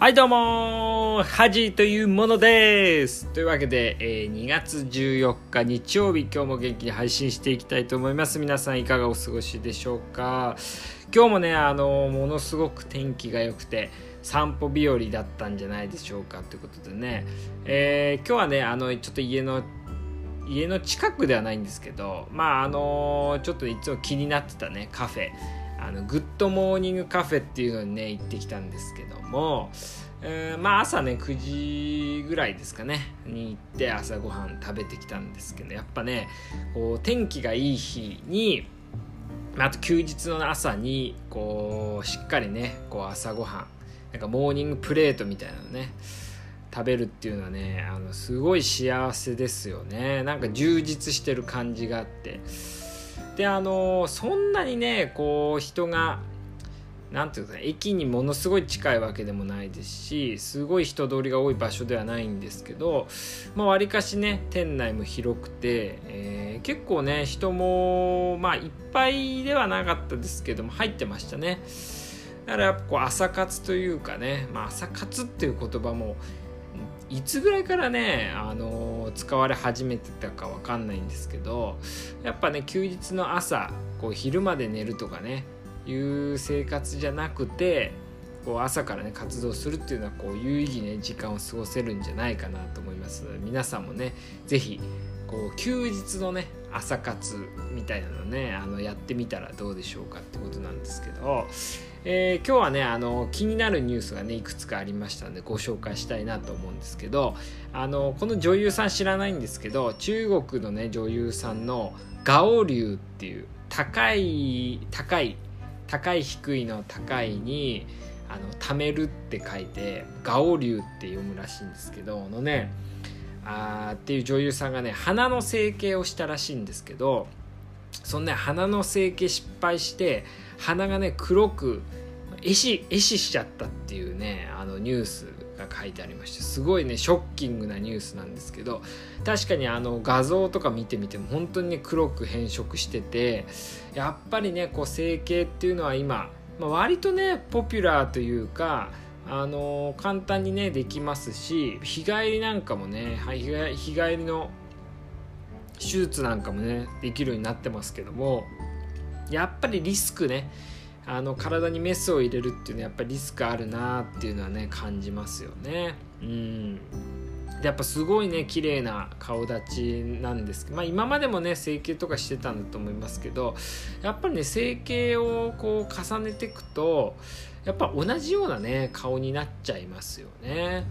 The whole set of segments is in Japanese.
はいどうもハジというものです。というわけで、えー、2月14日日曜日今日も元気に配信していきたいと思います。皆さんいかがお過ごしでしょうか？今日もねあのものすごく天気が良くて散歩日和だったんじゃないでしょうか？ということでね、えー、今日はねあのちょっと家の家の近くではないんですけどまああのちょっといつも気になってたねカフェ。あのグッドモーニングカフェっていうのにね行ってきたんですけども、えー、まあ朝ね9時ぐらいですかねに行って朝ごはん食べてきたんですけどやっぱねこう天気がいい日にあと休日の朝にこうしっかりねこう朝ごはんなんかモーニングプレートみたいなのね食べるっていうのはねあのすごい幸せですよね。なんか充実してる感じがあって。であのそんなにねこう人が何て言うんですか駅にものすごい近いわけでもないですしすごい人通りが多い場所ではないんですけどまわり、かしね店内も広くて、えー、結構ね人もまあいっぱいではなかったですけども入ってましたね。だからやっぱこう朝活というかね、まあ、朝活っていう言葉もいつぐらいからね、あの使われ始めてたかわかんないんですけどやっぱね休日の朝こう昼まで寝るとかねいう生活じゃなくてこう朝からね活動するっていうのはこう有意義ね時間を過ごせるんじゃないかなと思います皆さんもね是非こう休日のね朝活みたいなのねあのやってみたらどうでしょうかってことなんですけどえー、今日はねあの気になるニュースがねいくつかありましたのでご紹介したいなと思うんですけどあのこの女優さん知らないんですけど中国のね女優さんのガオリュウっていう高い高い高い低いの高いにあの貯めるって書いてガオリュウって読むらしいんですけどのねあっていう女優さんがね鼻の整形をしたらしいんですけどそんな鼻の整形失敗して鼻がね黒く壊死壊死しちゃったっていうねあのニュースが書いてありましてすごいねショッキングなニュースなんですけど確かにあの画像とか見てみても本当にね黒く変色しててやっぱりねこう整形っていうのは今、まあ、割とねポピュラーというかあの簡単にねできますし日帰りなんかもね日帰りの手術なんかもねできるようになってますけどもやっぱりリスクねあの体にメスを入れるっていうのはやっぱりリスクあるなっていうのはね感じますよね。うん。やっぱすごいね綺麗な顔立ちなんですけど、まあ、今までもね整形とかしてたんだと思いますけどやっぱりね整形をこう重ねていくとやっぱ同じようなね顔になっちゃいますよね。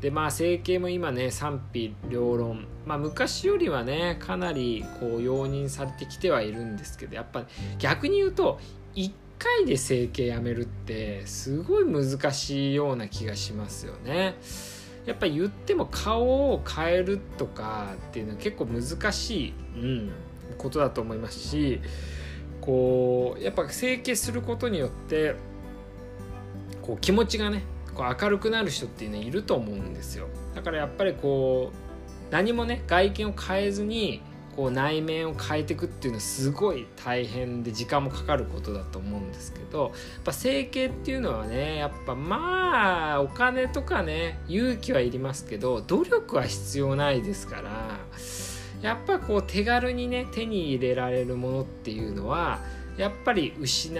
でまあ整形も今ね賛否両論まあ昔よりはねかなりこう容認されてきてはいるんですけどやっぱ逆に言うと1回で整形やめるってすごい難しいような気がしますよね。やっぱり言っても顔を変えるとかっていうのは結構難しい、うん、ことだと思いますしこうやっぱ整形することによってこう気持ちがねこう明るくなる人っていうのはいると思うんですよ。だからやっぱりこう何もね外見を変えずにこう内面を変えていくっていうのはすごい大変で時間もかかることだと思うんですけどやっぱ整形っていうのはねやっぱまあお金とかね勇気はいりますけど努力は必要ないですからやっぱこう手軽にね手に入れられるものっていうのはやっぱり失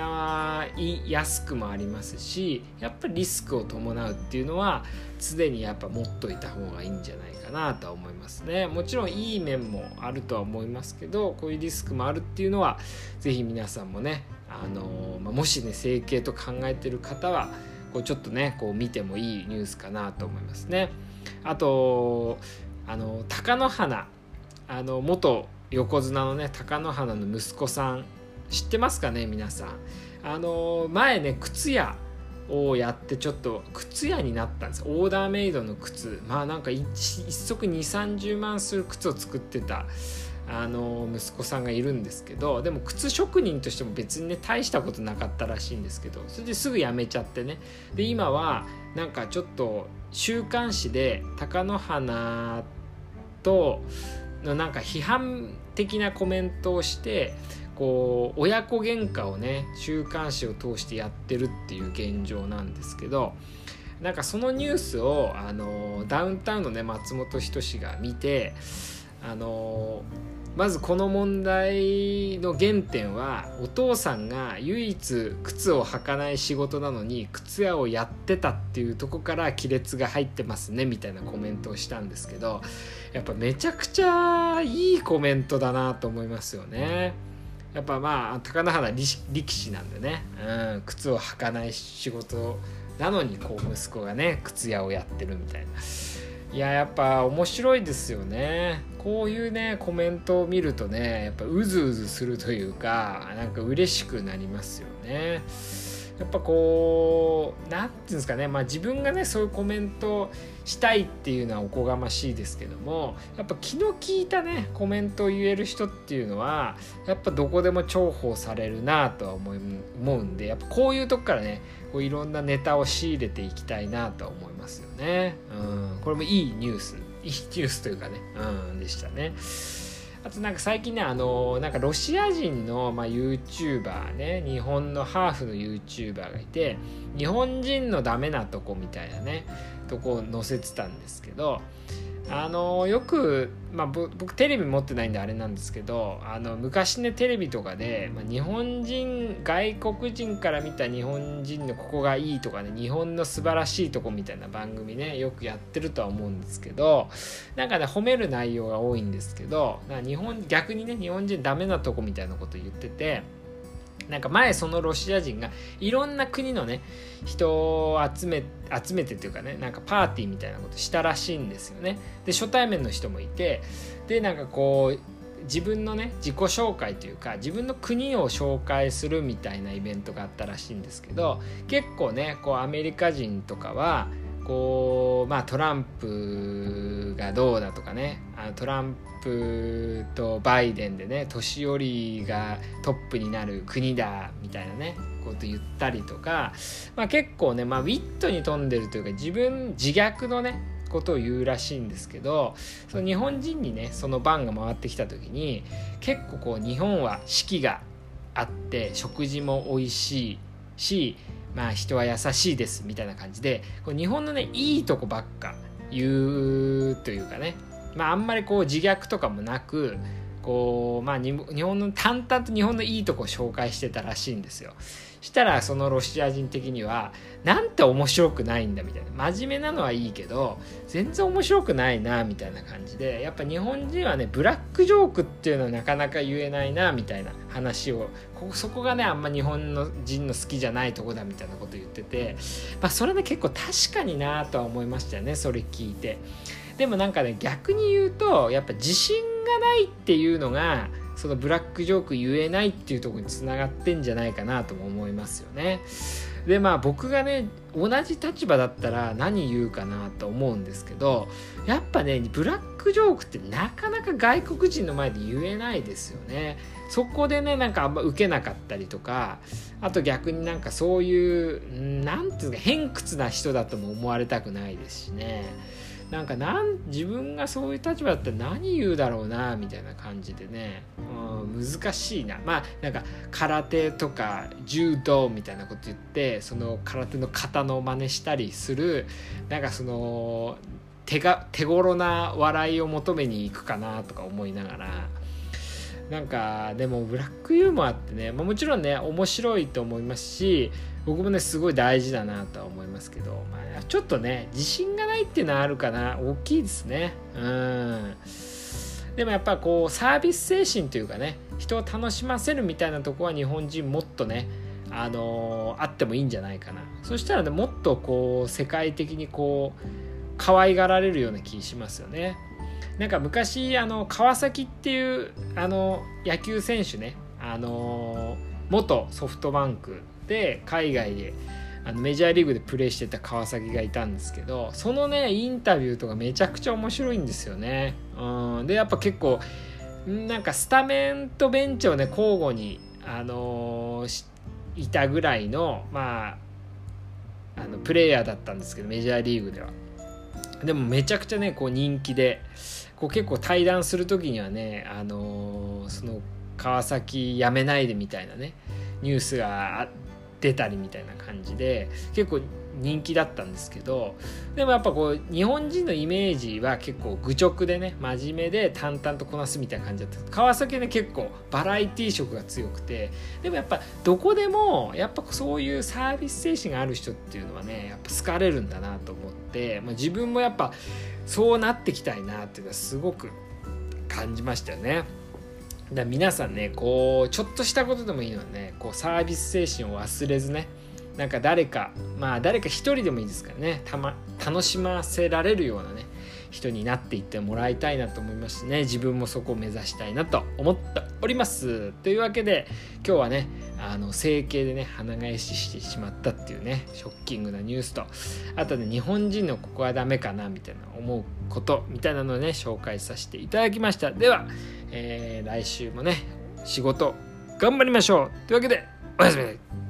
いやすくもありますしやっぱりリスクを伴うっていうのは常にやっぱ持っといた方がいいんじゃないかなとは思いますね。もちろんいい面もあるとは思いますけどこういうリスクもあるっていうのは是非皆さんもねあの、ま、もしね整形と考えてる方はこうちょっとねこう見てもいいニュースかなと思いますね。あとあの貴乃花。あの元横綱のね貴乃花の息子さん知ってますかね皆さん。あの前ね靴屋をやってちょっと靴屋になったんです。オーダーメイドの靴。まあなんか一足2 3 0万する靴を作ってたあの息子さんがいるんですけどでも靴職人としても別にね大したことなかったらしいんですけどそれですぐ辞めちゃってね。で今はなんかちょっと週刊誌で貴乃花とのなんか批判的なコメントをしてこう親子喧嘩をね週刊誌を通してやってるっていう現状なんですけどなんかそのニュースをあのダウンタウンのね松本人志が見てあのまずこの問題の原点はお父さんが唯一靴を履かない仕事なのに靴屋をやってたっていうとこから亀裂が入ってますねみたいなコメントをしたんですけどやっぱめちゃくちゃいいコメントだなと思いますよね。やっぱまあ高菜花力士なんでね、うん、靴を履かない仕事なのにこう息子がね靴屋をやってるみたいな。いややっぱ面白いですよね。こういうねコメントを見るとねやっぱうずうずするというかなんか嬉しくなりますよね。やっぱこう何て言うんですかね。まあ自分がねそういうコメントしたいっていうのはおこがましいですけどもやっぱ気の利いたねコメントを言える人っていうのはやっぱどこでも重宝されるなとは思うんでやっぱこういうとこからねこういろんなネタを仕入れていきたいなとは思いますよね。うん、これもいいニュースいいニュースというかね、うん、でしたね。あとなんか最近ねあのなんかロシア人の、まあ、YouTuber ね日本のハーフの YouTuber がいて日本人のダメなとこみたいなねとこを載せてたんですけどあのよく、まあ、僕テレビ持ってないんであれなんですけどあの昔ねテレビとかで、まあ、日本人外国人から見た日本人のここがいいとかね日本の素晴らしいとこみたいな番組ねよくやってるとは思うんですけどなんかね褒める内容が多いんですけど日本逆にね日本人ダメなとこみたいなこと言ってて。なんか前そのロシア人がいろんな国のね人を集め集めてっていうかねなんかパーティーみたいなことしたらしいんですよね。で初対面の人もいてでなんかこう自分のね自己紹介というか自分の国を紹介するみたいなイベントがあったらしいんですけど結構ねこうアメリカ人とかはこうまあトランプがどうだとかね。あのトランプとバイデンでね年寄りがトップになる国だみたいなねこと言ったりとか、まあ、結構ね、まあ、ウィットに富んでるというか自分自虐のねことを言うらしいんですけどその日本人にねその番が回ってきた時に結構こう日本は四季があって食事も美味しいしまあ人は優しいですみたいな感じでこう日本のねいいとこばっか言うというかねまああんまりこう自虐とかもなくこうまあ日本の淡々と日本のいいとこ紹介してたらしいんですよしたらそのロシア人的にはなんて面白くないんだみたいな真面目なのはいいけど全然面白くないなみたいな感じでやっぱ日本人はねブラックジョークっていうのはなかなか言えないなみたいな話をこそこがねあんま日本の人の好きじゃないとこだみたいなこと言ってて、まあ、それね結構確かになとは思いましたよねそれ聞いて。でもなんかね逆に言うとやっぱ自信ががないっていうのがそのブラックジョーク言えないっていうとこにつながってんじゃないかなとも思いますよね。でまあ僕がね同じ立場だったら何言うかなと思うんですけどやっぱねブラックジョークってなかなか外国人の前で言えないですよね。そこでねなんかあんま受けなかったりとかあと逆になんかそういう何ていうか偏屈な人だとも思われたくないですしね。なんかなん自分がそういう立場だったら何言うだろうなみたいな感じでね、うん、難しいな。まあなんか空手とか柔道みたいなこと言ってその空手の型の真似したりするなんかその手が手頃な笑いを求めに行くかなとか思いながら。なんかでもブラックユーモアってね、まあ、もちろんね面白いと思いますし僕もねすごい大事だなとは思いますけど、まあ、ちょっとね自信がないっていうのはあるかな。大きいですね。うん。でもやっぱこうサービス精神というかね人を楽しませるみたいなとこは日本人もっとねあのー、あってもいいんじゃないかな。そしたらねもっとこう世界的にこう可愛がられるような気しますよね。なんか昔あの川崎っていうあの野球選手ねあの元ソフトバンクで海外であのメジャーリーグでプレーしてた川崎がいたんですけどそのねインタビューとかめちゃくちゃ面白いんですよね。うん、でやっぱ結構なんかスタメンとベンチをね交互に、あのー、いたぐらいのまああのプレイヤーだったんですけどメジャーリーグでは。でもめちゃくちゃねこう人気でこう結構対談する時にはね、あのー、その川崎辞めないでみたいなねニュースが出たりみたいな感じで結構人気だったんですけどでもやっぱこう日本人のイメージは結構愚直でね真面目で淡々とこなすみたいな感じだった。川崎はね結構バラエティー色が強くてでもやっぱどこでもやっぱそういうサービス精神がある人っていうのはねやっぱ好かれるんだなと思って、まあ、自分もやっぱそうなってきたいなっていうのはすごく感じましたよね。だ皆さんねこうちょっとしたことでもいいのでねこうサービス精神を忘れずねなんか誰かまあ誰か一人でもいいですからねた、ま、楽しませられるようなね人になっていってもらいたいなと思いますね。自分もそこを目指したいなと思っております。というわけで今日はねあの整形でね鼻返ししてしまったっていうねショッキングなニュースとあとね日本人のここはダメかなみたいな思うことみたいなのをね紹介させていただきました。では、えー、来週もね仕事頑張りましょう。というわけでおやすみなさい。